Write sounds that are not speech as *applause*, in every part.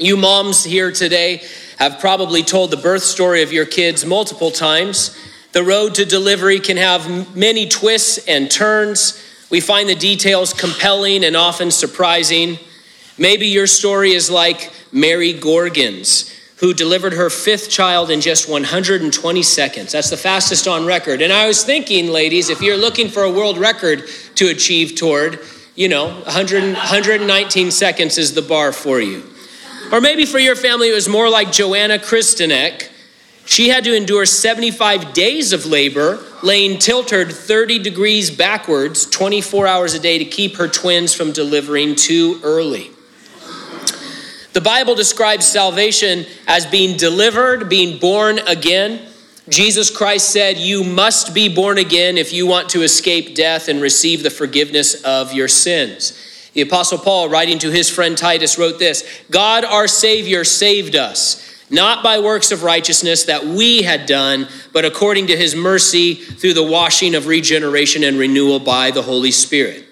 You moms here today have probably told the birth story of your kids multiple times. The road to delivery can have many twists and turns. We find the details compelling and often surprising. Maybe your story is like Mary Gorgon's, who delivered her fifth child in just 120 seconds. That's the fastest on record. And I was thinking, ladies, if you're looking for a world record to achieve toward, you know, 100, 119 seconds is the bar for you. Or maybe for your family, it was more like Joanna Kristanek. She had to endure 75 days of labor, laying tilted 30 degrees backwards 24 hours a day to keep her twins from delivering too early. The Bible describes salvation as being delivered, being born again. Jesus Christ said, You must be born again if you want to escape death and receive the forgiveness of your sins. The Apostle Paul, writing to his friend Titus, wrote this God our Savior saved us, not by works of righteousness that we had done, but according to his mercy through the washing of regeneration and renewal by the Holy Spirit.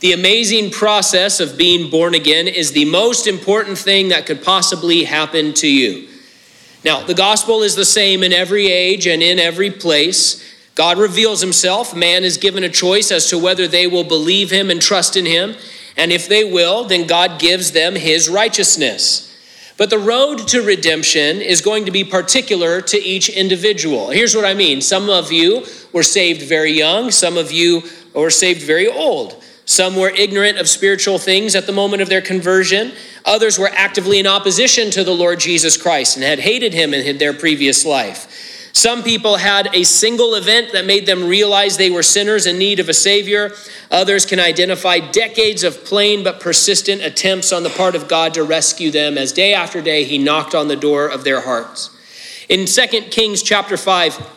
The amazing process of being born again is the most important thing that could possibly happen to you. Now, the gospel is the same in every age and in every place. God reveals himself. Man is given a choice as to whether they will believe him and trust in him. And if they will, then God gives them his righteousness. But the road to redemption is going to be particular to each individual. Here's what I mean some of you were saved very young, some of you were saved very old. Some were ignorant of spiritual things at the moment of their conversion. Others were actively in opposition to the Lord Jesus Christ and had hated him in their previous life. Some people had a single event that made them realize they were sinners in need of a Savior. Others can identify decades of plain but persistent attempts on the part of God to rescue them as day after day He knocked on the door of their hearts. In 2 Kings chapter 5,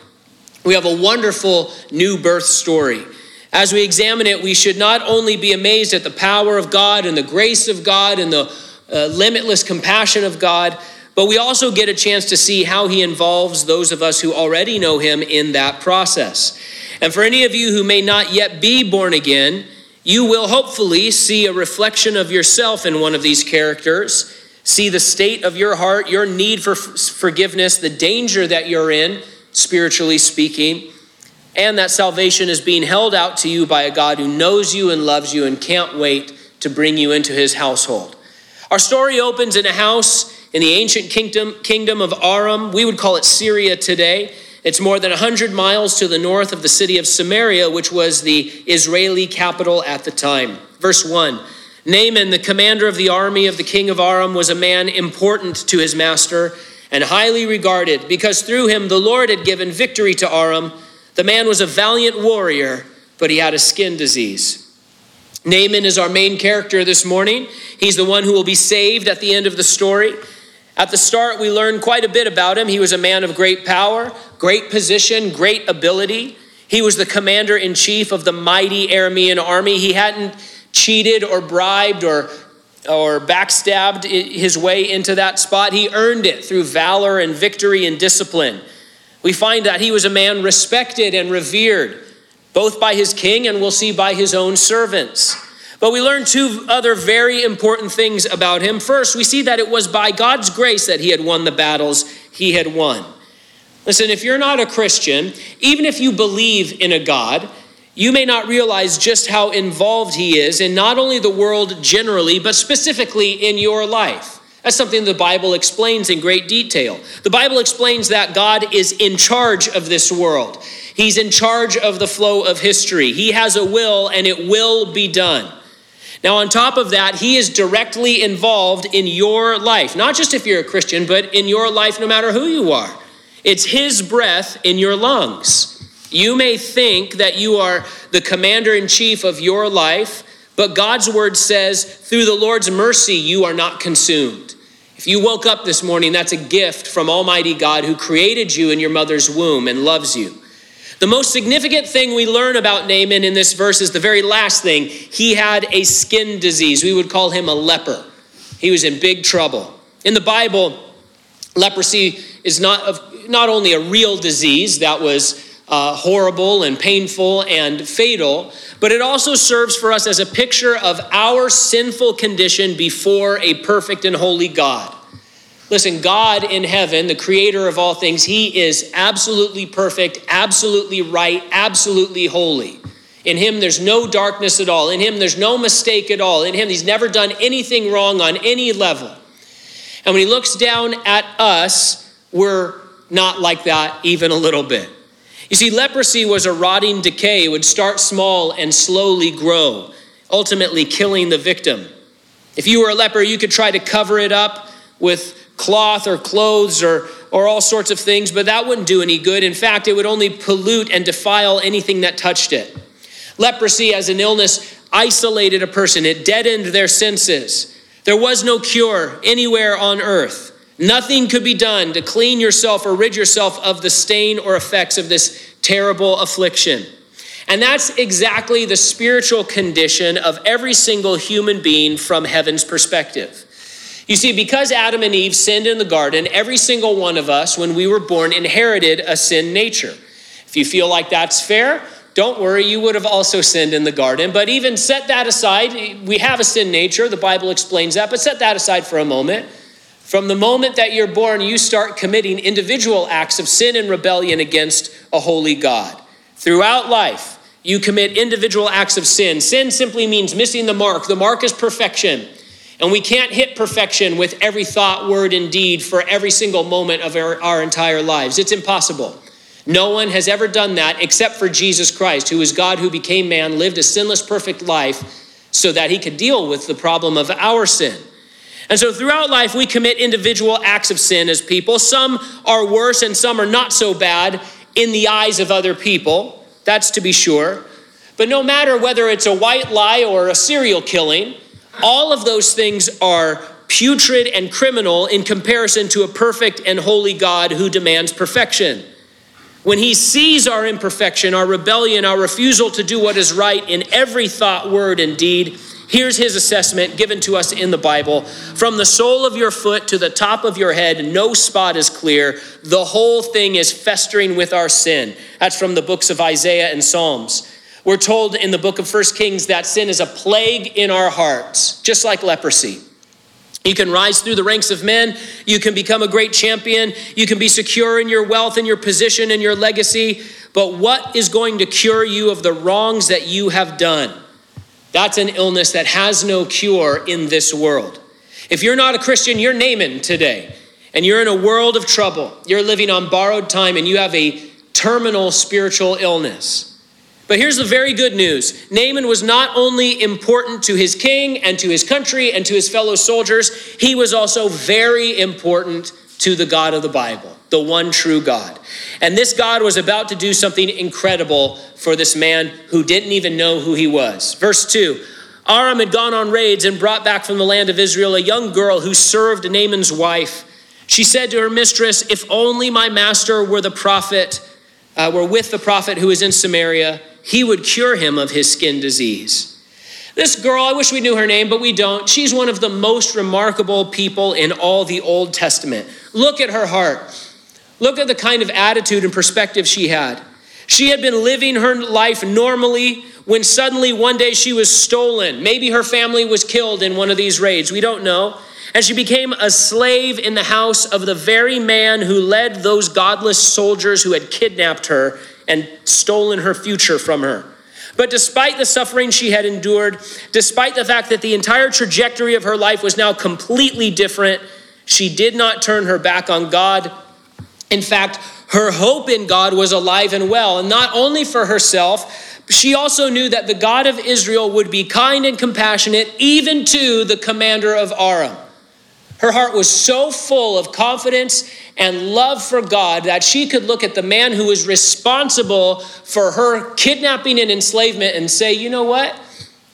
we have a wonderful new birth story. As we examine it, we should not only be amazed at the power of God and the grace of God and the uh, limitless compassion of God, but we also get a chance to see how He involves those of us who already know Him in that process. And for any of you who may not yet be born again, you will hopefully see a reflection of yourself in one of these characters, see the state of your heart, your need for forgiveness, the danger that you're in, spiritually speaking and that salvation is being held out to you by a God who knows you and loves you and can't wait to bring you into his household. Our story opens in a house in the ancient kingdom, kingdom of Aram. We would call it Syria today. It's more than 100 miles to the north of the city of Samaria, which was the Israeli capital at the time. Verse 1 Naaman, the commander of the army of the king of Aram, was a man important to his master and highly regarded because through him the Lord had given victory to Aram the man was a valiant warrior, but he had a skin disease. Naaman is our main character this morning. He's the one who will be saved at the end of the story. At the start, we learn quite a bit about him. He was a man of great power, great position, great ability. He was the commander in chief of the mighty Aramean army. He hadn't cheated or bribed or, or backstabbed his way into that spot. He earned it through valor and victory and discipline we find that he was a man respected and revered, both by his king and we'll see by his own servants. But we learn two other very important things about him. First, we see that it was by God's grace that he had won the battles he had won. Listen, if you're not a Christian, even if you believe in a God, you may not realize just how involved he is in not only the world generally, but specifically in your life. That's something the Bible explains in great detail. The Bible explains that God is in charge of this world. He's in charge of the flow of history. He has a will and it will be done. Now, on top of that, He is directly involved in your life, not just if you're a Christian, but in your life no matter who you are. It's His breath in your lungs. You may think that you are the commander in chief of your life, but God's word says, through the Lord's mercy, you are not consumed. If you woke up this morning, that's a gift from Almighty God who created you in your mother's womb and loves you. The most significant thing we learn about Naaman in this verse is the very last thing. He had a skin disease. We would call him a leper. He was in big trouble. In the Bible, leprosy is not, of, not only a real disease that was uh, horrible and painful and fatal, but it also serves for us as a picture of our sinful condition before a perfect and holy God. Listen, God in heaven, the creator of all things, he is absolutely perfect, absolutely right, absolutely holy. In him, there's no darkness at all. In him, there's no mistake at all. In him, he's never done anything wrong on any level. And when he looks down at us, we're not like that even a little bit. You see, leprosy was a rotting decay. It would start small and slowly grow, ultimately killing the victim. If you were a leper, you could try to cover it up with cloth or clothes or, or all sorts of things, but that wouldn't do any good. In fact, it would only pollute and defile anything that touched it. Leprosy as an illness isolated a person, it deadened their senses. There was no cure anywhere on earth. Nothing could be done to clean yourself or rid yourself of the stain or effects of this terrible affliction. And that's exactly the spiritual condition of every single human being from heaven's perspective. You see, because Adam and Eve sinned in the garden, every single one of us, when we were born, inherited a sin nature. If you feel like that's fair, don't worry, you would have also sinned in the garden. But even set that aside, we have a sin nature, the Bible explains that, but set that aside for a moment. From the moment that you're born, you start committing individual acts of sin and rebellion against a holy God. Throughout life, you commit individual acts of sin. Sin simply means missing the mark. The mark is perfection. And we can't hit perfection with every thought, word, and deed for every single moment of our, our, entire lives. It's impossible. No one has ever done that except for Jesus Christ, who is God who became man, lived a sinless, perfect life so that he could deal with the problem of our sin. And so throughout life, we commit individual acts of sin as people. Some are worse and some are not so bad in the eyes of other people. That's to be sure. But no matter whether it's a white lie or a serial killing, all of those things are putrid and criminal in comparison to a perfect and holy God who demands perfection. When he sees our imperfection, our rebellion, our refusal to do what is right in every thought, word, and deed, here's his assessment given to us in the Bible. From the sole of your foot to the top of your head, no spot is clear. The whole thing is festering with our sin. That's from the books of Isaiah and Psalms. We're told in the book of First Kings that sin is a plague in our hearts, just like leprosy. You can rise through the ranks of men. You can become a great champion. You can be secure in your wealth and your position and your legacy. But what is going to cure you of the wrongs that you have done? That's an illness that has no cure in this world. If you're not a Christian, you're Naaman today, and you're in a world of trouble. You're living on borrowed time, and you have a terminal spiritual illness. But here's the very good news Naaman was not only important to his king and to his country and to his fellow soldiers, he was also very important to the God of the Bible, the one true God. And this God was about to do something incredible for this man who didn't even know who he was. Verse 2 Aram had gone on raids and brought back from the land of Israel a young girl who served Naaman's wife. She said to her mistress, If only my master were the prophet, uh, were with the prophet who was in Samaria he would cure him of his skin disease. This girl, I wish we knew her name, but we don't. She's one of the most remarkable people in all the Old Testament. Look at her heart. Look at the kind of attitude and perspective she had. She had been living her life normally when suddenly one day she was stolen. Maybe her family was killed in one of these raids. We don't know. And she became a slave in the house of the very man who led those godless soldiers who had kidnapped her and stolen her future from her. But despite the suffering she had endured, despite the fact that the entire trajectory of her life was now completely different, she did not turn her back on God. In fact, her hope in God was alive and well, and not only for herself, she also knew that the God of Israel would be kind and compassionate even to the commander of Aram. Her heart was so full of confidence and love for God that she could look at the man who was responsible for her kidnapping and enslavement and say, you know what?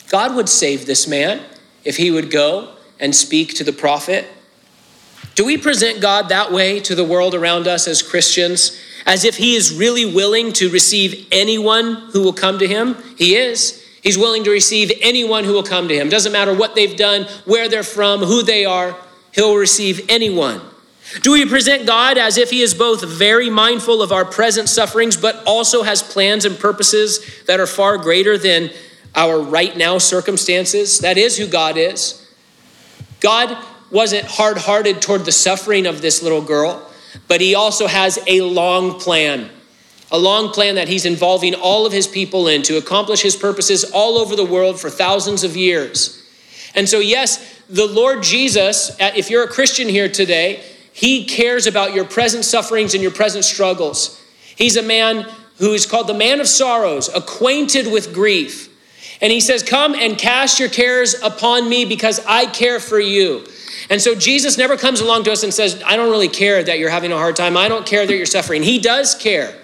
God would save this man if he would go and speak to the prophet. Do we present God that way to the world around us as Christians? As if he is really willing to receive anyone who will come to him? He is. He's willing to receive anyone who will come to him. Doesn't matter what they've done, where they're from, who they are. He'll receive anyone. Do we present God as if He is both very mindful of our present sufferings, but also has plans and purposes that are far greater than our right now circumstances? That is who God is. God wasn't hard hearted toward the suffering of this little girl, but he also has a long plan. A long plan that he's involving all of his people in to accomplish his purposes all over the world for thousands of years. And so, yes, the Lord Jesus, uh, if you're a Christian here today, he cares about your present sufferings and your present struggles. He's a man who is called the man of sorrows, acquainted with grief. And he says, Come and cast your cares upon me because I care for you. And so Jesus never comes along to us and says, I don't really care that you're having a hard time. I don't care that you're suffering. He does care.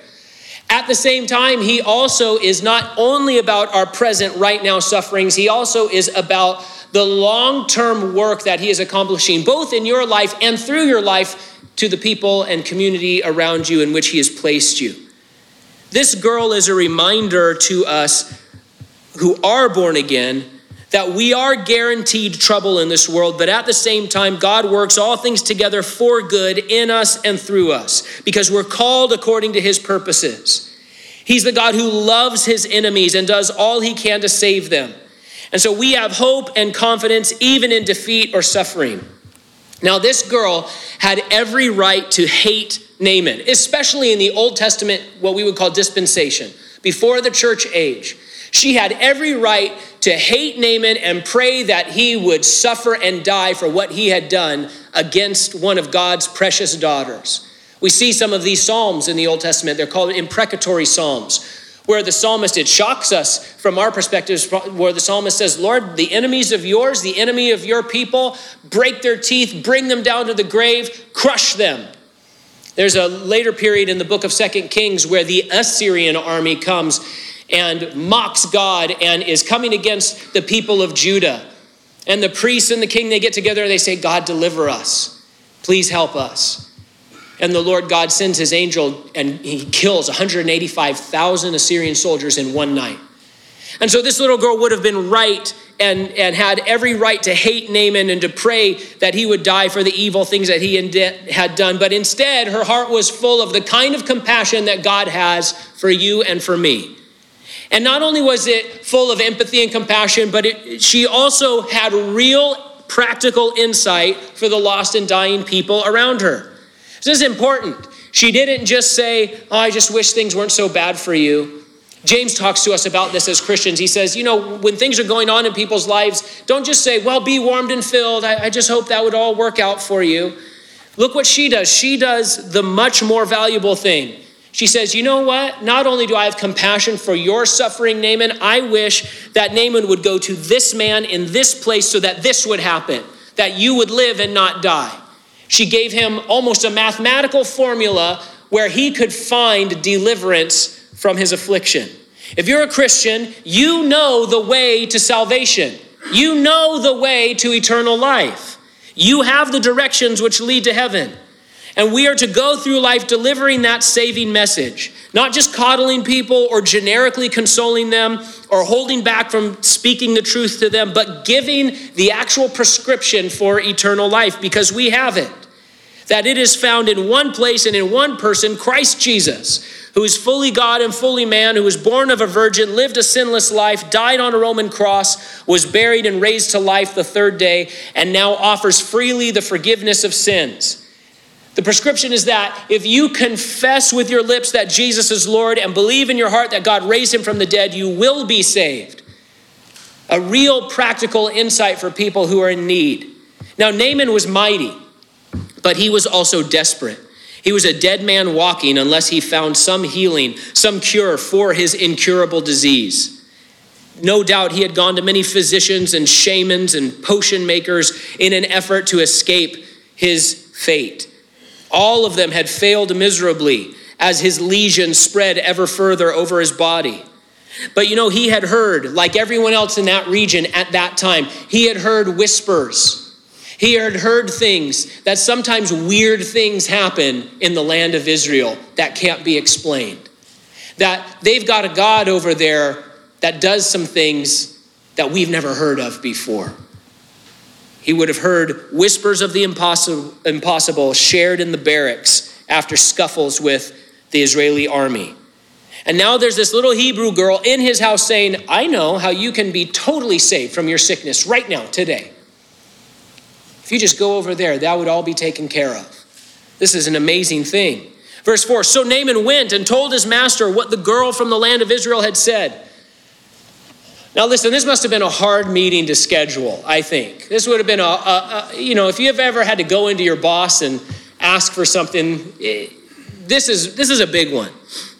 At the same time, he also is not only about our present, right now sufferings, he also is about the long term work that he is accomplishing, both in your life and through your life to the people and community around you in which he has placed you. This girl is a reminder to us who are born again that we are guaranteed trouble in this world, but at the same time, God works all things together for good in us and through us because we're called according to his purposes. He's the God who loves his enemies and does all he can to save them. And so we have hope and confidence even in defeat or suffering. Now, this girl had every right to hate Naaman, especially in the Old Testament, what we would call dispensation, before the church age. She had every right to hate Naaman and pray that he would suffer and die for what he had done against one of God's precious daughters. We see some of these psalms in the Old Testament. They're called imprecatory psalms, where the psalmist, it shocks us from our perspectives, where the psalmist says, Lord, the enemies of yours, the enemy of your people, break their teeth, bring them down to the grave, crush them. There's a later period in the book of Second Kings where the Assyrian army comes and mocks God and is coming against the people of Judah. And the priests and the king, they get together and they say, God, deliver us. Please help us. And the Lord God sends his angel and he kills 185,000 Assyrian soldiers in one night. And so this little girl would have been right and, and had every right to hate Naaman and to pray that he would die for the evil things that he had done. But instead, her heart was full of the kind of compassion that God has for you and for me. And not only was it full of empathy and compassion, but it, she also had real practical insight for the lost and dying people around her. This is important. She didn't just say, Oh, I just wish things weren't so bad for you. James talks to us about this as Christians. He says, You know, when things are going on in people's lives, don't just say, Well, be warmed and filled. I, I just hope that would all work out for you. Look what she does. She does the much more valuable thing. She says, You know what? Not only do I have compassion for your suffering, Naaman, I wish that Naaman would go to this man in this place so that this would happen, that you would live and not die. She gave him almost a mathematical formula where he could find deliverance from his affliction. If you're a Christian, you know the way to salvation. You know the way to eternal life. You have the directions which lead to heaven. And we are to go through life delivering that saving message, not just coddling people or generically consoling them or holding back from speaking the truth to them, but giving the actual prescription for eternal life because we have it. That it is found in one place and in one person, Christ Jesus, who is fully God and fully man, who was born of a virgin, lived a sinless life, died on a Roman cross, was buried and raised to life the third day, and now offers freely the forgiveness of sins. The prescription is that if you confess with your lips that Jesus is Lord and believe in your heart that God raised him from the dead, you will be saved. A real practical insight for people who are in need. Now, Naaman was mighty, but he was also desperate. He was a dead man walking unless he found some healing, some cure for his incurable disease. No doubt he had gone to many physicians and shamans and potion makers in an effort to escape his fate. All of them had failed miserably as his lesion spread ever further over his body. But you know, he had heard, like everyone else in that region at that time, he had heard whispers. He had heard things that sometimes weird things happen in the land of Israel that can't be explained. That they've got a God over there that does some things that we've never heard of before. He would have heard whispers of the impossible, impossible shared in the barracks after scuffles with the Israeli army. And now there's this little Hebrew girl in his house saying, I know how you can be totally saved from your sickness right now, today. If you just go over there, that would all be taken care of. This is an amazing thing. Verse 4 So Naaman went and told his master what the girl from the land of Israel had said. Now, listen, this must have been a hard meeting to schedule, I think. This would have been a, a, a you know, if you've ever had to go into your boss and ask for something, it, this is, this is a big one.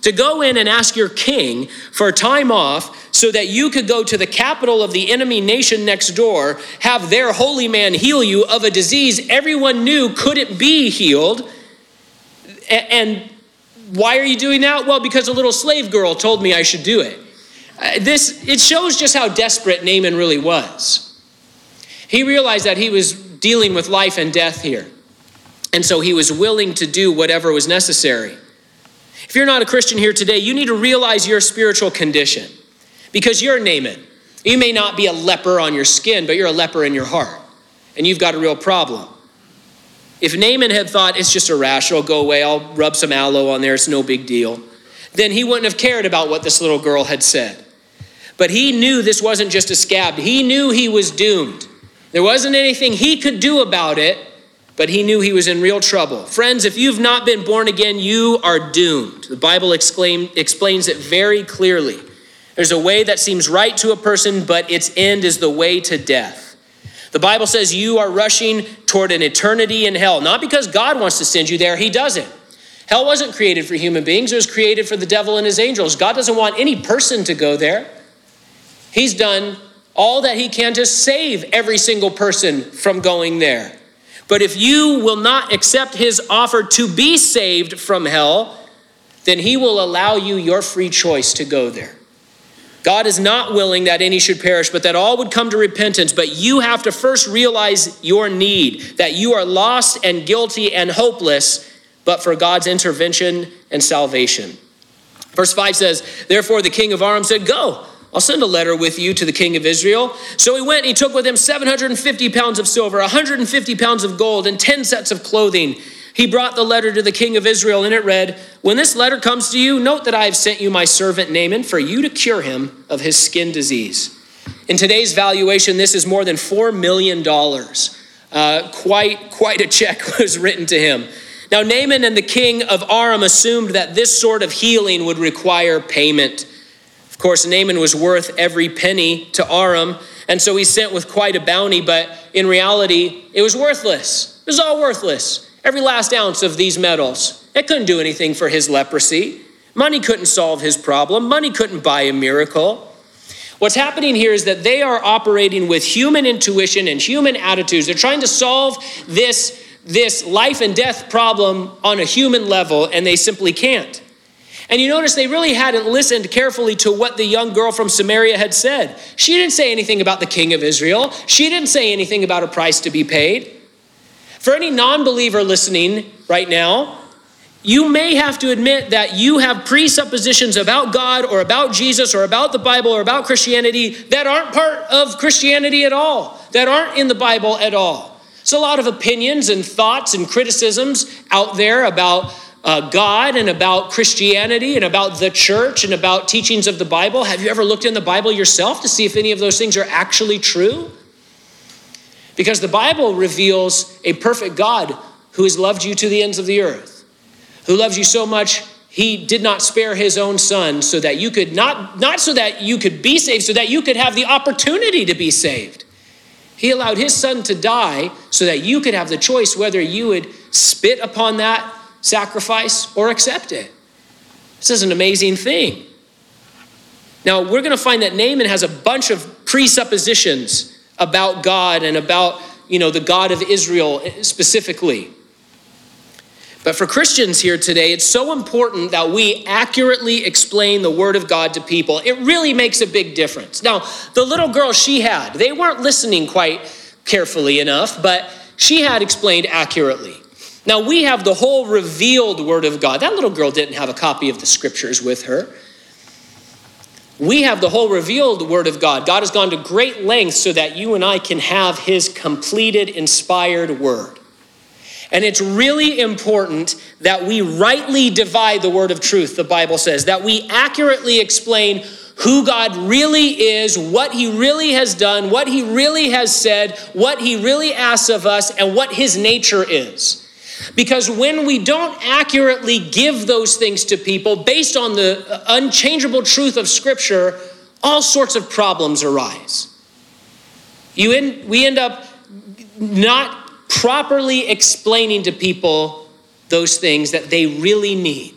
To go in and ask your king for time off so that you could go to the capital of the enemy nation next door, have their holy man heal you of a disease everyone knew couldn't be healed. And why are you doing that? Well, because a little slave girl told me I should do it. Uh, this it shows just how desperate Naaman really was. He realized that he was dealing with life and death here. And so he was willing to do whatever was necessary. If you're not a Christian here today, you need to realize your spiritual condition because you're Naaman. You may not be a leper on your skin, but you're a leper in your heart, and you've got a real problem. If Naaman had thought it's just a rash, it'll go away, I'll rub some aloe on there, it's no big deal, then he wouldn't have cared about what this little girl had said. But he knew this wasn't just a scab, he knew he was doomed. There wasn't anything he could do about it but he knew he was in real trouble. Friends, if you've not been born again, you are doomed. The Bible exclaim, explains it very clearly. There's a way that seems right to a person, but its end is the way to death. The Bible says you are rushing toward an eternity in hell, not because God wants to send you there, He doesn't. Hell wasn't created for human beings, it was created for the devil and his angels. God doesn't want any person to go there. He's done all that He can to save every single person from going there. But if you will not accept his offer to be saved from hell, then he will allow you your free choice to go there. God is not willing that any should perish, but that all would come to repentance. But you have to first realize your need, that you are lost and guilty and hopeless, but for God's intervention and salvation. Verse 5 says, Therefore the king of Aram said, Go. I'll send a letter with you to the king of Israel. So he went and he took with him 750 pounds of silver, 150 pounds of gold, and 10 sets of clothing. He brought the letter to the king of Israel, and it read, When this letter comes to you, note that I have sent you my servant Naaman for you to cure him of his skin disease. In today's valuation, this is more than $4 million. Uh, quite, quite a check *laughs* was written to him. Now, Naaman and the king of Aram assumed that this sort of healing would require payment. Course, Naaman was worth every penny to Aram, and so he sent with quite a bounty, but in reality, it was worthless. It was all worthless. Every last ounce of these metals. It couldn't do anything for his leprosy. Money couldn't solve his problem. Money couldn't buy a miracle. What's happening here is that they are operating with human intuition and human attitudes. They're trying to solve this, this life and death problem on a human level, and they simply can't. And you notice they really hadn't listened carefully to what the young girl from Samaria had said. She didn't say anything about the king of Israel, she didn't say anything about a price to be paid. For any non believer listening right now, you may have to admit that you have presuppositions about God or about Jesus or about the Bible or about Christianity that aren't part of Christianity at all, that aren't in the Bible at all. It's a lot of opinions and thoughts and criticisms out there about uh, God and about Christianity and about the church and about teachings of the Bible? Have you ever looked in the Bible yourself to see if any of those things are actually true? Because the Bible reveals a perfect God who has loved you to the ends of the earth, who loves you so much he did not spare his own son so that you could not not so that you could be saved so that you could have the opportunity to be saved he allowed his son to die so that you could have the choice whether you would spit upon that sacrifice or accept it. This is an amazing thing. Now, we're going to find that Naaman has a bunch of presuppositions about God and about, you know, the God of Israel specifically. But for Christians here today, it's so important that we accurately explain the Word of God to people. It really makes a big difference. Now, the little girl she had, they weren't listening quite carefully enough, but she had explained accurately. Now we have the whole revealed Word of God. That little girl didn't have a copy of the scriptures with her. We have the whole revealed Word of God. God has gone to great lengths so that you and I can have His completed, inspired Word. And it's really important that we rightly divide the Word of truth, the Bible says, that we accurately explain who God really is, what he really has done, what he really has said, what he really asks of us, and what his nature is. Because when we don't accurately give those things to people based on the uh, unchangeable truth of Scripture, all sorts of problems arise. You end, we end up not properly explaining to people those things that they really need.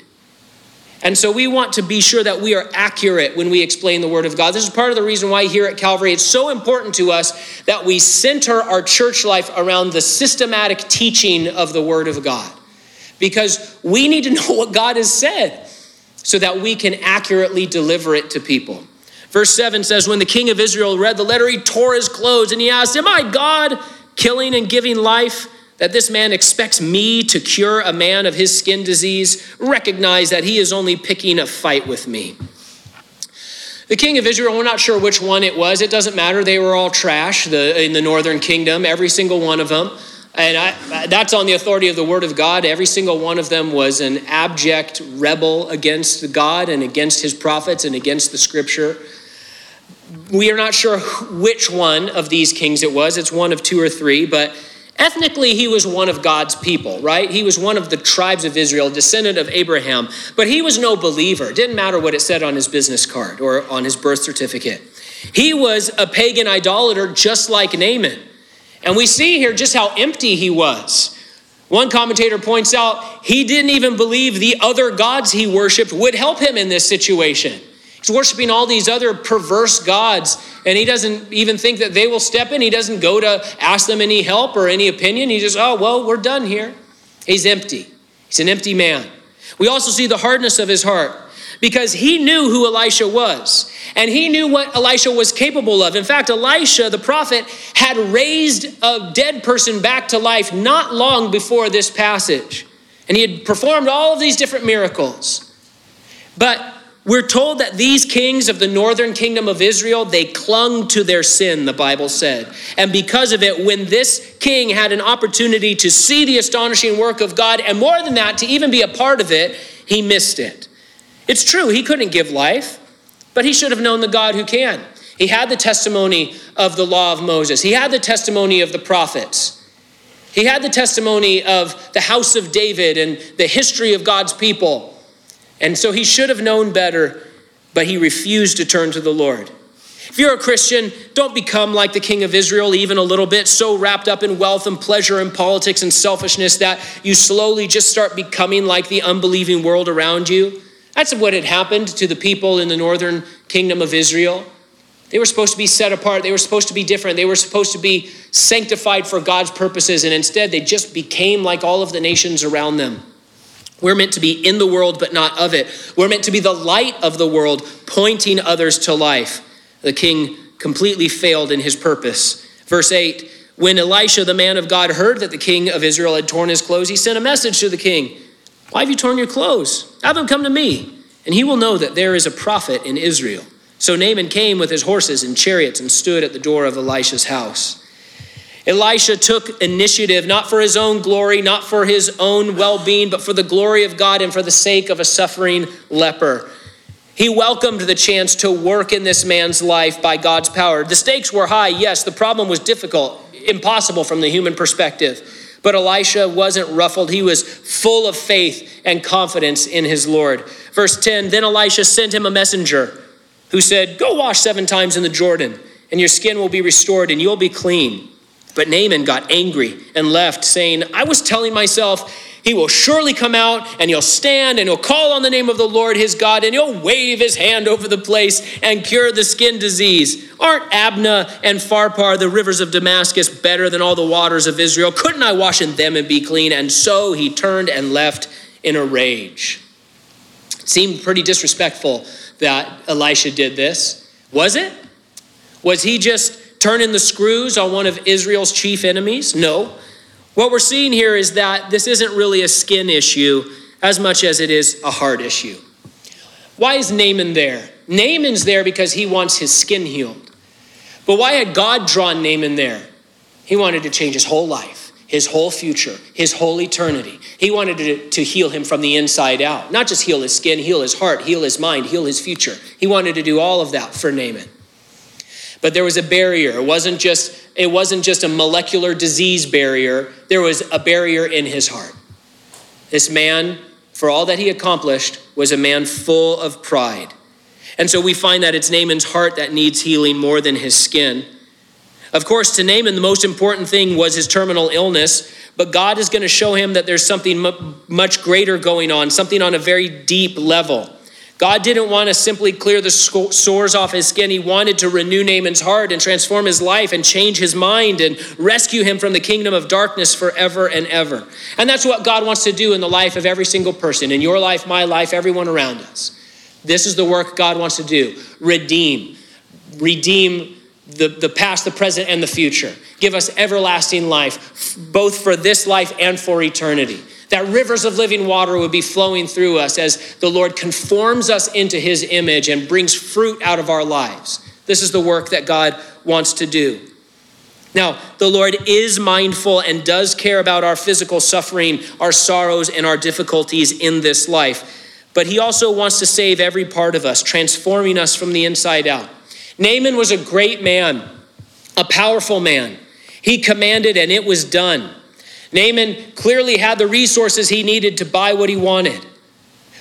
And so we want to be sure that we are accurate when we explain the Word of God. This is part of the reason why here at Calvary it's so important to us that we center our church life around the systematic teaching of the Word of God. Because we need to *laughs* know what God has said so that we can accurately deliver it to people. Verse 7 says, When the king of Israel read the letter, he tore his clothes and he asked, Am I God killing and giving life? That this man expects me to cure a man of his skin disease, recognize that he is only picking a fight with me. The king of Israel, we're not sure which one it was. It doesn't matter. They were all trash the, in the northern kingdom, every single one of them. And I, that's on the authority of the word of God. Every single one of them was an abject rebel against God and against his prophets and against the scripture. We are not sure which one of these kings it was. It's one of two or three, but Ethnically, he was one of God's people, right? He was one of the tribes of Israel, descendant of Abraham, but he was no believer. It didn't matter what it said on his business card or on his birth certificate. He was a pagan idolater just like Naaman. And we see here just how empty he was. One commentator points out he didn't even believe the other gods he worshiped would help him in this situation. Worshiping all these other perverse gods, and he doesn't even think that they will step in. He doesn't go to ask them any help or any opinion. He just, oh, well, we're done here. He's empty. He's an empty man. We also see the hardness of his heart because he knew who Elisha was and he knew what Elisha was capable of. In fact, Elisha, the prophet, had raised a dead person back to life not long before this passage. And he had performed all of these different miracles. But we're told that these kings of the northern kingdom of Israel, they clung to their sin, the Bible said. And because of it, when this king had an opportunity to see the astonishing work of God, and more than that, to even be a part of it, he missed it. It's true, he couldn't give life, but he should have known the God who can. He had the testimony of the law of Moses, he had the testimony of the prophets. He had the testimony of the house of David and the history of God's people. And so he should have known better, but he refused to turn to the Lord. If you're a Christian, don't become like the king of Israel, even a little bit, so wrapped up in wealth and pleasure and politics and selfishness that you slowly just start becoming like the unbelieving world around you. That's what had happened to the people in the northern kingdom of Israel. They were supposed to be set apart, they were supposed to be different, they were supposed to be sanctified for God's purposes, and instead they just became like all of the nations around them. We're meant to be in the world, but not of it. We're meant to be the light of the world, pointing others to life. The king completely failed in his purpose. Verse 8 When Elisha, the man of God, heard that the king of Israel had torn his clothes, he sent a message to the king Why have you torn your clothes? Have them come to me, and he will know that there is a prophet in Israel. So Naaman came with his horses and chariots and stood at the door of Elisha's house. Elisha took initiative, not for his own glory, not for his own well being, but for the glory of God and for the sake of a suffering leper. He welcomed the chance to work in this man's life by God's power. The stakes were high, yes. The problem was difficult, impossible from the human perspective. But Elisha wasn't ruffled. He was full of faith and confidence in his Lord. Verse 10 Then Elisha sent him a messenger who said, Go wash seven times in the Jordan, and your skin will be restored, and you'll be clean. But Naaman got angry and left, saying, I was telling myself, he will surely come out and he'll stand and he'll call on the name of the Lord his God and he'll wave his hand over the place and cure the skin disease. Aren't Abana and Pharpar, the rivers of Damascus, better than all the waters of Israel? Couldn't I wash in them and be clean? And so he turned and left in a rage. It seemed pretty disrespectful that Elisha did this. Was it? Was he just turning the screws on one of Israel's chief enemies? No. What we're seeing here is that this isn't really a skin issue as much as it is a heart issue. Why is Naaman there? Naaman's there because he wants his skin healed. But why had God drawn Naaman there? He wanted to change his whole life. his whole future, his whole eternity. He wanted to, heal him from the inside out. Not just heal his skin, heal his heart, heal his mind, heal his future. He wanted to do all of that for Naaman. But there was a barrier. It wasn't just, it wasn't just a molecular disease barrier, there was a barrier in his heart. This man, for all that he accomplished, was a man full of pride. And so we find that it's Naaman's heart that needs healing more than his skin. Of course, to Naaman, the most important thing was his terminal illness, but God is going to show him that there's something much greater going on, something on a very deep level. God didn't want to simply clear the sores off his skin. He wanted to renew Naaman's heart and transform his life and change his mind and rescue him from the kingdom of darkness forever and ever. And that's what God wants to do in the life of every single person, in your life, my life, everyone around us. This is the work God wants to do redeem, redeem the, the past, the present, and the future. Give us everlasting life, both for this life and for eternity. That rivers of living water would be flowing through us as the Lord conforms us into his image and brings fruit out of our lives. This is the work that God wants to do. Now, the Lord is mindful and does care about our physical suffering, our sorrows, and our difficulties in this life. But he also wants to save every part of us, transforming us from the inside out. Naaman was a great man, a powerful man. He commanded and it was done. Naaman clearly had the resources he needed to buy what he wanted.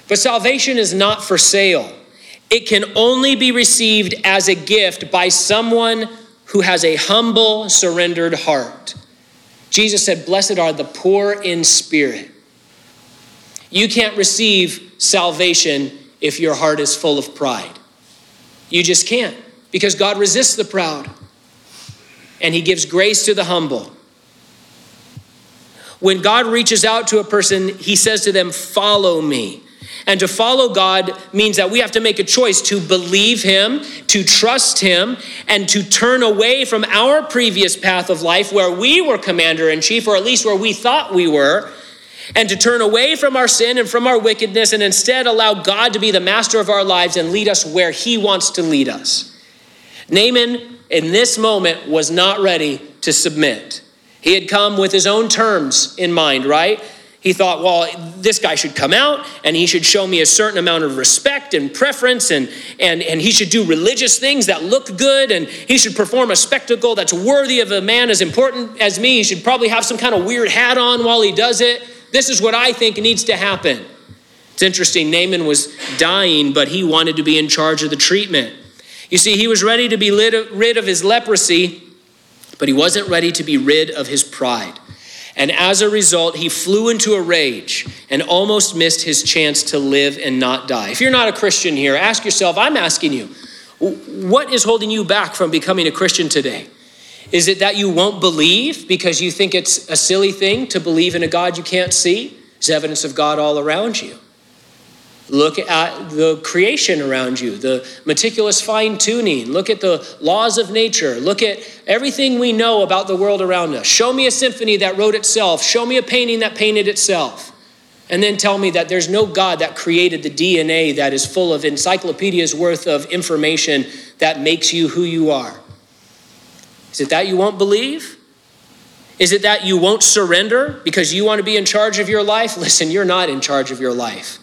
But salvation is not for sale. It can only be received as a gift by someone who has a humble, surrendered heart. Jesus said, Blessed are the poor in spirit. You can't receive salvation if your heart is full of pride. You just can't because God resists the proud and he gives grace to the humble. When God reaches out to a person, he says to them, Follow me. And to follow God means that we have to make a choice to believe Him, to trust Him, and to turn away from our previous path of life where we were commander in chief, or at least where we thought we were, and to turn away from our sin and from our wickedness and instead allow God to be the master of our lives and lead us where He wants to lead us. Naaman, in this moment, was not ready to submit. He had come with his own terms in mind, right? He thought, well, this guy should come out and he should show me a certain amount of respect and preference, and, and, and he should do religious things that look good, and he should perform a spectacle that's worthy of a man as important as me. He should probably have some kind of weird hat on while he does it. This is what I think needs to happen. It's interesting, Naaman was dying, but he wanted to be in charge of the treatment. You see, he was ready to be rid of his leprosy, but he wasn't ready to be rid of his pride. And as a result, he flew into a rage and almost missed his chance to live and not die. If you're not a Christian here, ask yourself I'm asking you, what is holding you back from becoming a Christian today? Is it that you won't believe because you think it's a silly thing to believe in a God you can't see? There's evidence of God all around you. Look at the creation around you, the meticulous fine tuning. Look at the laws of nature. Look at everything we know about the world around us. Show me a symphony that wrote itself. Show me a painting that painted itself. And then tell me that there's no God that created the DNA that is full of encyclopedias worth of information that makes you who you are. Is it that you won't believe? Is it that you won't surrender because you want to be in charge of your life? *laughs* Listen, you're not in charge of your life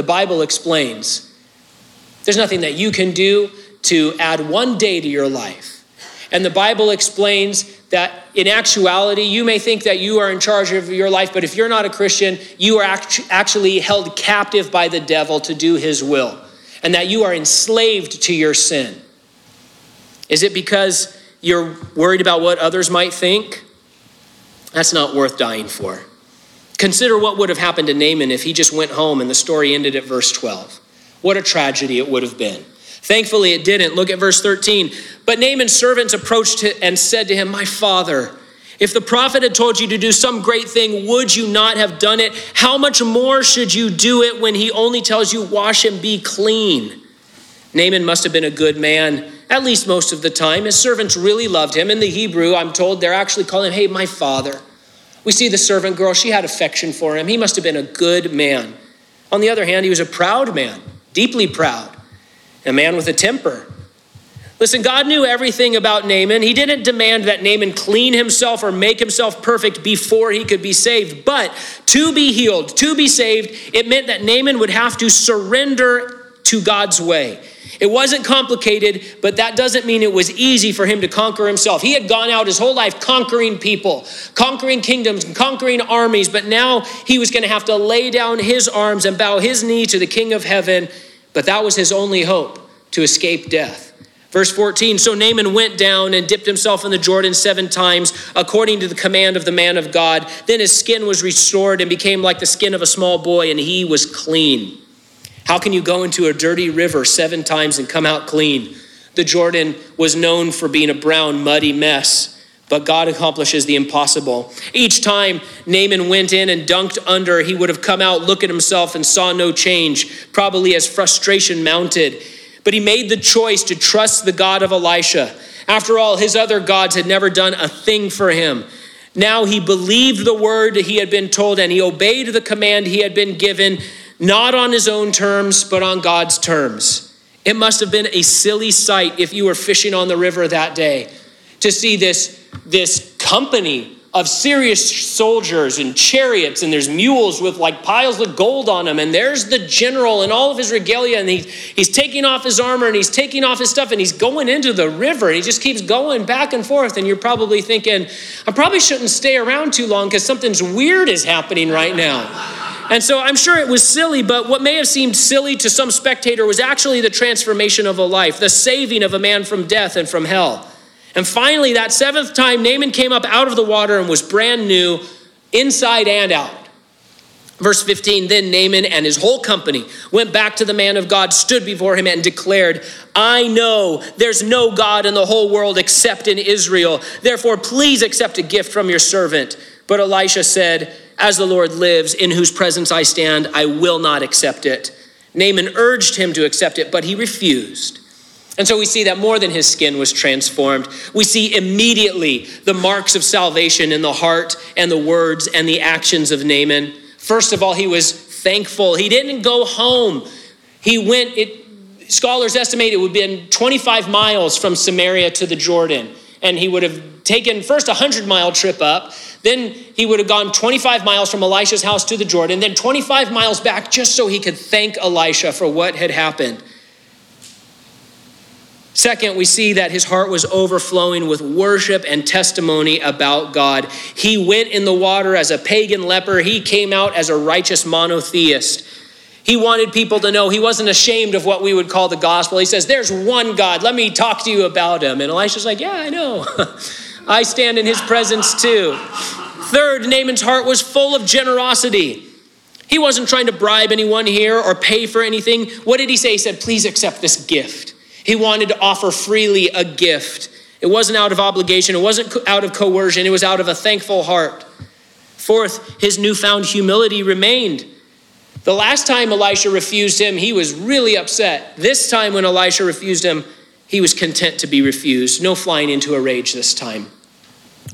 the Bible explains there's nothing that you can do to add one day to your life. And the Bible explains that in actuality, you may think that you are in charge of your life, but if you're not a Christian, you are actually held captive by the devil to do his will, and that you are enslaved to your sin. Is it because you're worried about what others might think? That's not worth dying for. Consider what would have happened to Naaman if he just went home and the story ended at verse 12. What a tragedy it would have been. Thankfully, it didn't. Look at verse 13. But Naaman's servants approached him and said to him, My father, if the prophet had told you to do some great thing, would you not have done it? How much more should you do it when he only tells you, Wash and be clean? Naaman must have been a good man, at least most of the time. His servants really loved him. In the Hebrew, I'm told they're actually calling him, Hey, my father. We see the servant girl, she had affection for him. He must have been a good man. On the other hand, he was a proud man, deeply proud, a man with a temper. Listen, God knew everything about Naaman. He didn't demand that Naaman clean himself or make himself perfect before he could be saved. But to be healed, to be saved, it meant that Naaman would have to surrender to God's way. It wasn't complicated, but that doesn't mean it was easy for him to conquer himself. He had gone out his whole life conquering people, conquering kingdoms, conquering armies, but now he was going to have to lay down his arms and bow his knee to the King of heaven. But that was his only hope to escape death. Verse 14 So Naaman went down and dipped himself in the Jordan seven times, according to the command of the man of God. Then his skin was restored and became like the skin of a small boy, and he was clean. How can you go into a dirty river seven times and come out clean? The Jordan was known for being a brown, muddy mess. But God accomplishes the impossible. Each time Naaman went in and dunked under, he would have come out, look at himself, and saw no change, probably as frustration mounted. But he made the choice to trust the God of Elisha. After all, his other gods had never done a thing for him. Now he believed the word he had been told and he obeyed the command he had been given, not on his own terms, but on God's terms. It must have been a silly sight if you were fishing on the river that day to see this, this company of serious soldiers and chariots, and there's mules with like piles of gold on them, and there's the general and all of his regalia, and he, he's taking off his armor and he's taking off his stuff, and he's going into the river, and he just keeps going back and forth. And you're probably thinking, I probably shouldn't stay around too long because something's weird is happening right now. And so I'm sure it was silly, but what may have seemed silly to some spectator was actually the transformation of a life, the saving of a man from death and from hell. And finally, that seventh time, Naaman came up out of the water and was brand new, inside and out. Verse 15 Then Naaman and his whole company went back to the man of God, stood before him, and declared, I know there's no God in the whole world except in Israel. Therefore, please accept a gift from your servant. But Elisha said, As the Lord lives, in whose presence I stand, I will not accept it. Naaman urged him to accept it, but he refused. And so we see that more than his skin was transformed, we see immediately the marks of salvation in the heart and the words and the actions of Naaman. First of all, he was thankful. He didn't go home. He went, it, scholars estimate it would have been 25 miles from Samaria to the Jordan. And he would have taken first a 100 mile trip up, then he would have gone 25 miles from Elisha's house to the Jordan, then 25 miles back just so he could thank Elisha for what had happened. Second, we see that his heart was overflowing with worship and testimony about God. He went in the water as a pagan leper, he came out as a righteous monotheist. He wanted people to know he wasn't ashamed of what we would call the gospel. He says, There's one God. Let me talk to you about him. And Elisha's like, Yeah, I know. *laughs* I stand in his presence too. Third, Naaman's heart was full of generosity. He wasn't trying to bribe anyone here or pay for anything. What did he say? He said, Please accept this gift. He wanted to offer freely a gift. It wasn't out of obligation, it wasn't out of coercion, it was out of a thankful heart. Fourth, his newfound humility remained. The last time Elisha refused him, he was really upset. This time, when Elisha refused him, he was content to be refused. No flying into a rage this time.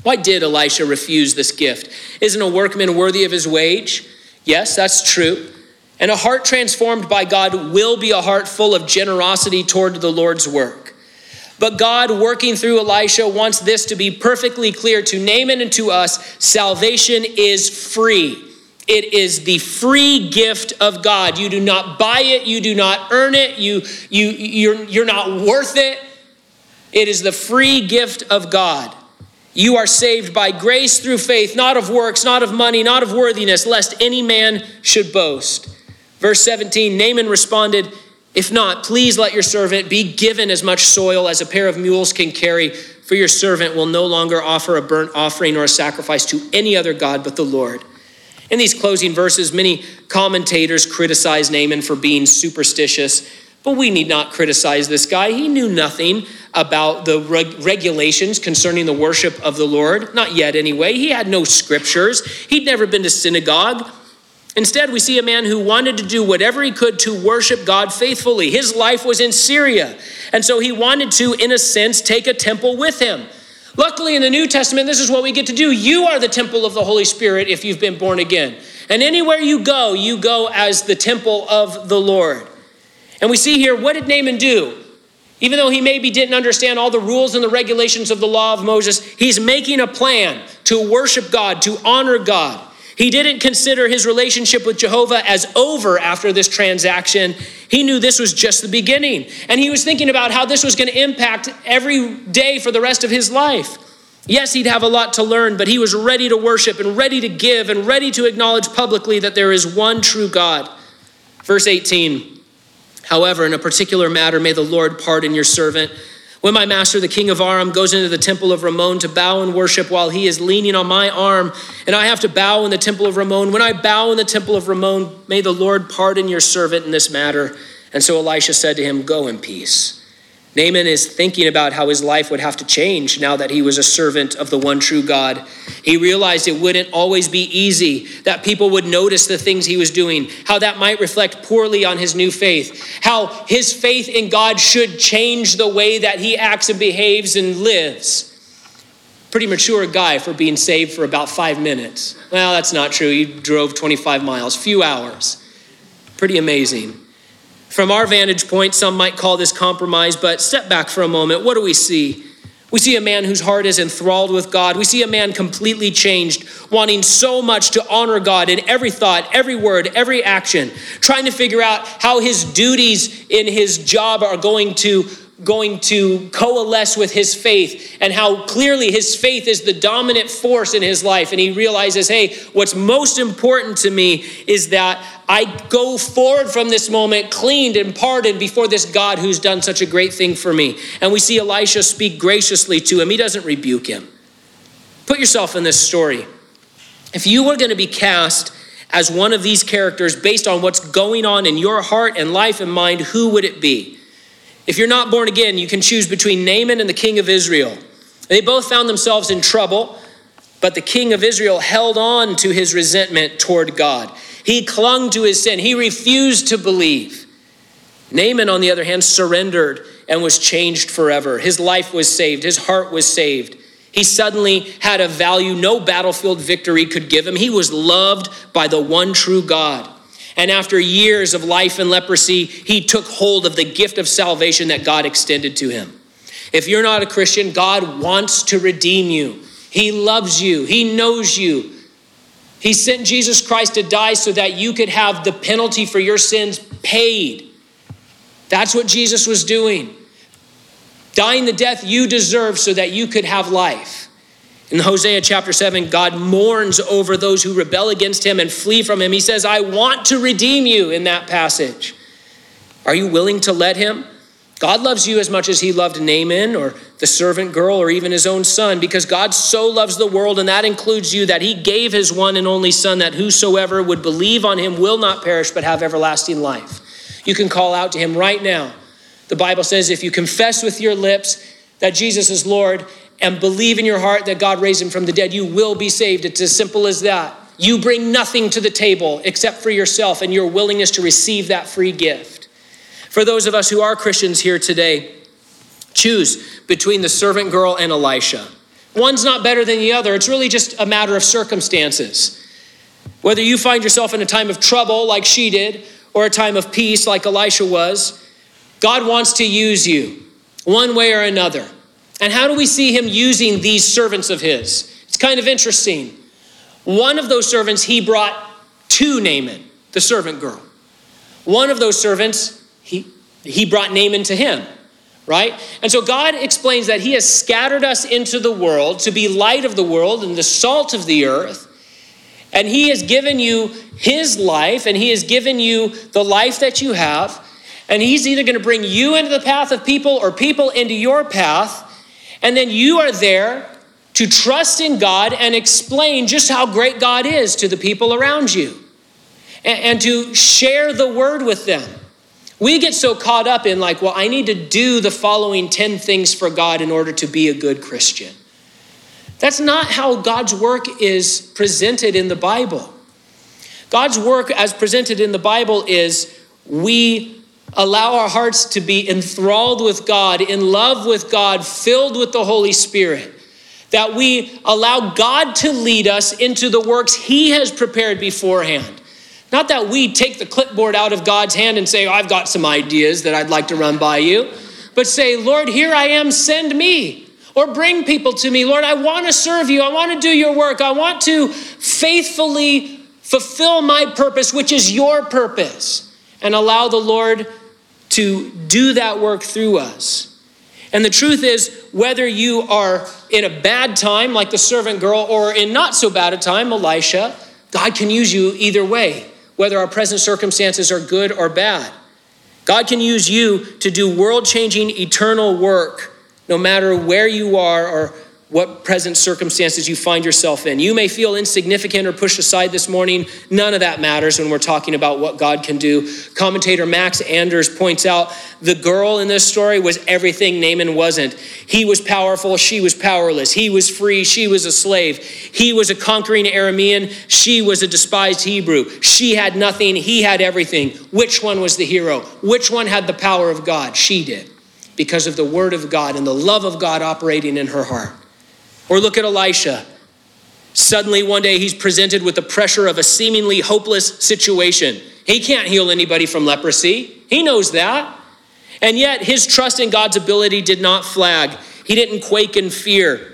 Why did Elisha refuse this gift? Isn't a workman worthy of his wage? Yes, that's true. And a heart transformed by God will be a heart full of generosity toward the Lord's work. But God, working through Elisha, wants this to be perfectly clear to Naaman and to us salvation is free. It is the free gift of God. You do not buy it, you do not earn it, you, you, you're, you're not worth it. It is the free gift of God. You are saved by grace through faith, not of works, not of money, not of worthiness, lest any man should boast. Verse 17 Naaman responded, If not, please let your servant be given as much soil as a pair of mules can carry, for your servant will no longer offer a burnt offering or a sacrifice to any other God but the Lord. In these closing verses, many commentators criticize Naaman for being superstitious, but we need not criticize this guy. He knew nothing about the reg- regulations concerning the worship of the Lord, not yet anyway. He had no scriptures, he'd never been to synagogue. Instead, we see a man who wanted to do whatever he could to worship God faithfully. His life was in Syria, and so he wanted to, in a sense, take a temple with him. Luckily, in the New Testament, this is what we get to do. You are the temple of the Holy Spirit if you've been born again. And anywhere you go, you go as the temple of the Lord. And we see here, what did Naaman do? Even though he maybe didn't understand all the rules and the regulations of the law of Moses, he's making a plan to worship God, to honor God. He didn't consider his relationship with Jehovah as over after this transaction. He knew this was just the beginning. And he was thinking about how this was going to impact every day for the rest of his life. Yes, he'd have a lot to learn, but he was ready to worship and ready to give and ready to acknowledge publicly that there is one true God. Verse 18 However, in a particular matter, may the Lord pardon your servant. When my master, the king of Aram, goes into the temple of Rimmon to bow and worship while he is leaning on my arm, and I have to bow in the temple of Rimmon, when I bow in the temple of Rimmon, may the Lord pardon your servant in this matter. And so Elisha said to him, Go in peace. Naaman is thinking about how his life would have to change now that he was a servant of the one true God. He realized it wouldn't always be easy, that people would notice the things he was doing, how that might reflect poorly on his new faith, how his faith in God should change the way that he acts and behaves and lives. Pretty mature guy for being saved for about five minutes. Well, that's not true. He drove 25 miles, few hours. Pretty amazing. From our vantage point, some might call this compromise, but step back for a moment. What do we see? We see a man whose heart is enthralled with God. We see a man completely changed, wanting so much to honor God in every thought, every word, every action, trying to figure out how his duties in his job are going to going to coalesce with his faith and how clearly his faith is the dominant force in his life. And he realizes, hey, what's most important to me is that I go forward from this moment cleaned and pardoned before this God who's done such a great thing for me. And we see Elisha speak graciously to him, he doesn't rebuke him. Put yourself in this story. If you were going to be cast as one of these characters based on what's going on in your heart and life and mind, who would it be? If you're not born again, you can choose between Naaman and the king of Israel. They both found themselves in trouble, but the king of Israel held on to his resentment toward God. He clung to his sin, he refused to believe. Naaman, on the other hand, surrendered and was changed forever. His life was saved, his heart was saved. He suddenly had a value no battlefield victory could give him. He was loved by the one true God. And after years of life in leprosy, he took hold of the gift of salvation that God extended to him. If you're not a Christian, God wants to redeem you. He loves you, He knows you. He sent Jesus Christ to die so that you could have the penalty for your sins paid. That's what Jesus was doing. Dying the death you deserve so that you could have life. In Hosea chapter 7, God mourns over those who rebel against him and flee from him. He says, I want to redeem you in that passage. Are you willing to let him? God loves you as much as he loved Naaman or the servant girl or even his own son because God so loves the world, and that includes you, that he gave his one and only son that whosoever would believe on him will not perish but have everlasting life. You can call out to him right now. The Bible says if you confess with your lips that Jesus is Lord and believe in your heart that God raised him from the dead, you will be saved. It's as simple as that. You bring nothing to the table except for yourself and your willingness to receive that free gift. For those of us who are Christians here today, choose between the servant girl and Elisha. One's not better than the other, it's really just a matter of circumstances. Whether you find yourself in a time of trouble like she did, or a time of peace like Elisha was, God wants to use you one way or another. And how do we see him using these servants of his? It's kind of interesting. One of those servants he brought to Naaman, the servant girl. One of those servants, he, he brought Naaman to him, right? And so God explains that he has scattered us into the world to be light of the world and the salt of the earth. And he has given you his life and he has given you the life that you have. And he's either going to bring you into the path of people or people into your path. And then you are there to trust in God and explain just how great God is to the people around you and, and to share the word with them. We get so caught up in, like, well, I need to do the following 10 things for God in order to be a good Christian. That's not how God's work is presented in the Bible. God's work, as presented in the Bible, is we allow our hearts to be enthralled with God, in love with God, filled with the Holy Spirit. That we allow God to lead us into the works He has prepared beforehand. Not that we take the clipboard out of God's hand and say, I've got some ideas that I'd like to run by you. but say, Lord, here I am, send me. Or bring people to me. Lord, I want to serve you. I want to do your work. I want to faithfully fulfill my purpose, which is your purpose, and allow the Lord to do that work through us. And the truth is, whether you are in a bad time, like the servant girl, or in not so bad a time, Elisha, God can use you either way, whether our present circumstances are good or bad. God can use you to do world changing, eternal work, no matter where you are or what present circumstances you find yourself in. You may feel insignificant or pushed aside this morning. None of that matters when we're talking about what God can do. Commentator Max Anders points out the girl in this story was everything Naaman wasn't. He was powerful, she was powerless. He was free, she was a slave. He was a conquering Aramean, she was a despised Hebrew. She had nothing, he had everything. Which one was the hero? Which one had the power of God? She did, because of the word of God and the love of God operating in her heart. Or look at Elisha. Suddenly, one day, he's presented with the pressure of a seemingly hopeless situation. He can't heal anybody from leprosy. He knows that. And yet, his trust in God's ability did not flag. He didn't quake in fear.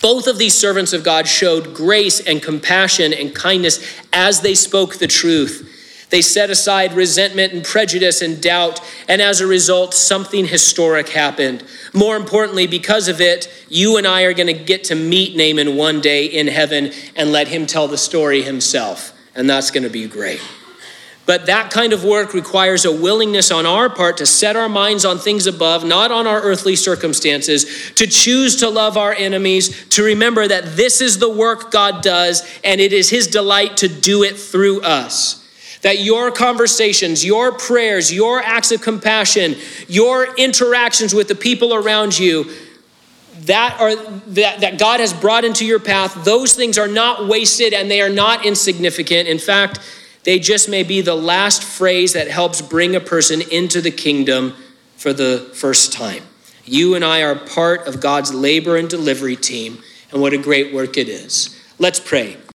Both of these servants of God showed grace and compassion and kindness as they spoke the truth. They set aside resentment and prejudice and doubt, and as a result, something historic happened. More importantly, because of it, you and I are going to get to meet Naaman one day in heaven and let him tell the story himself, and that's going to be great. But that kind of work requires a willingness on our part to set our minds on things above, not on our earthly circumstances, to choose to love our enemies, to remember that this is the work God does, and it is His delight to do it through us that your conversations, your prayers, your acts of compassion, your interactions with the people around you, that are that, that God has brought into your path, those things are not wasted and they are not insignificant. In fact, they just may be the last phrase that helps bring a person into the kingdom for the first time. You and I are part of God's labor and delivery team, and what a great work it is. Let's pray.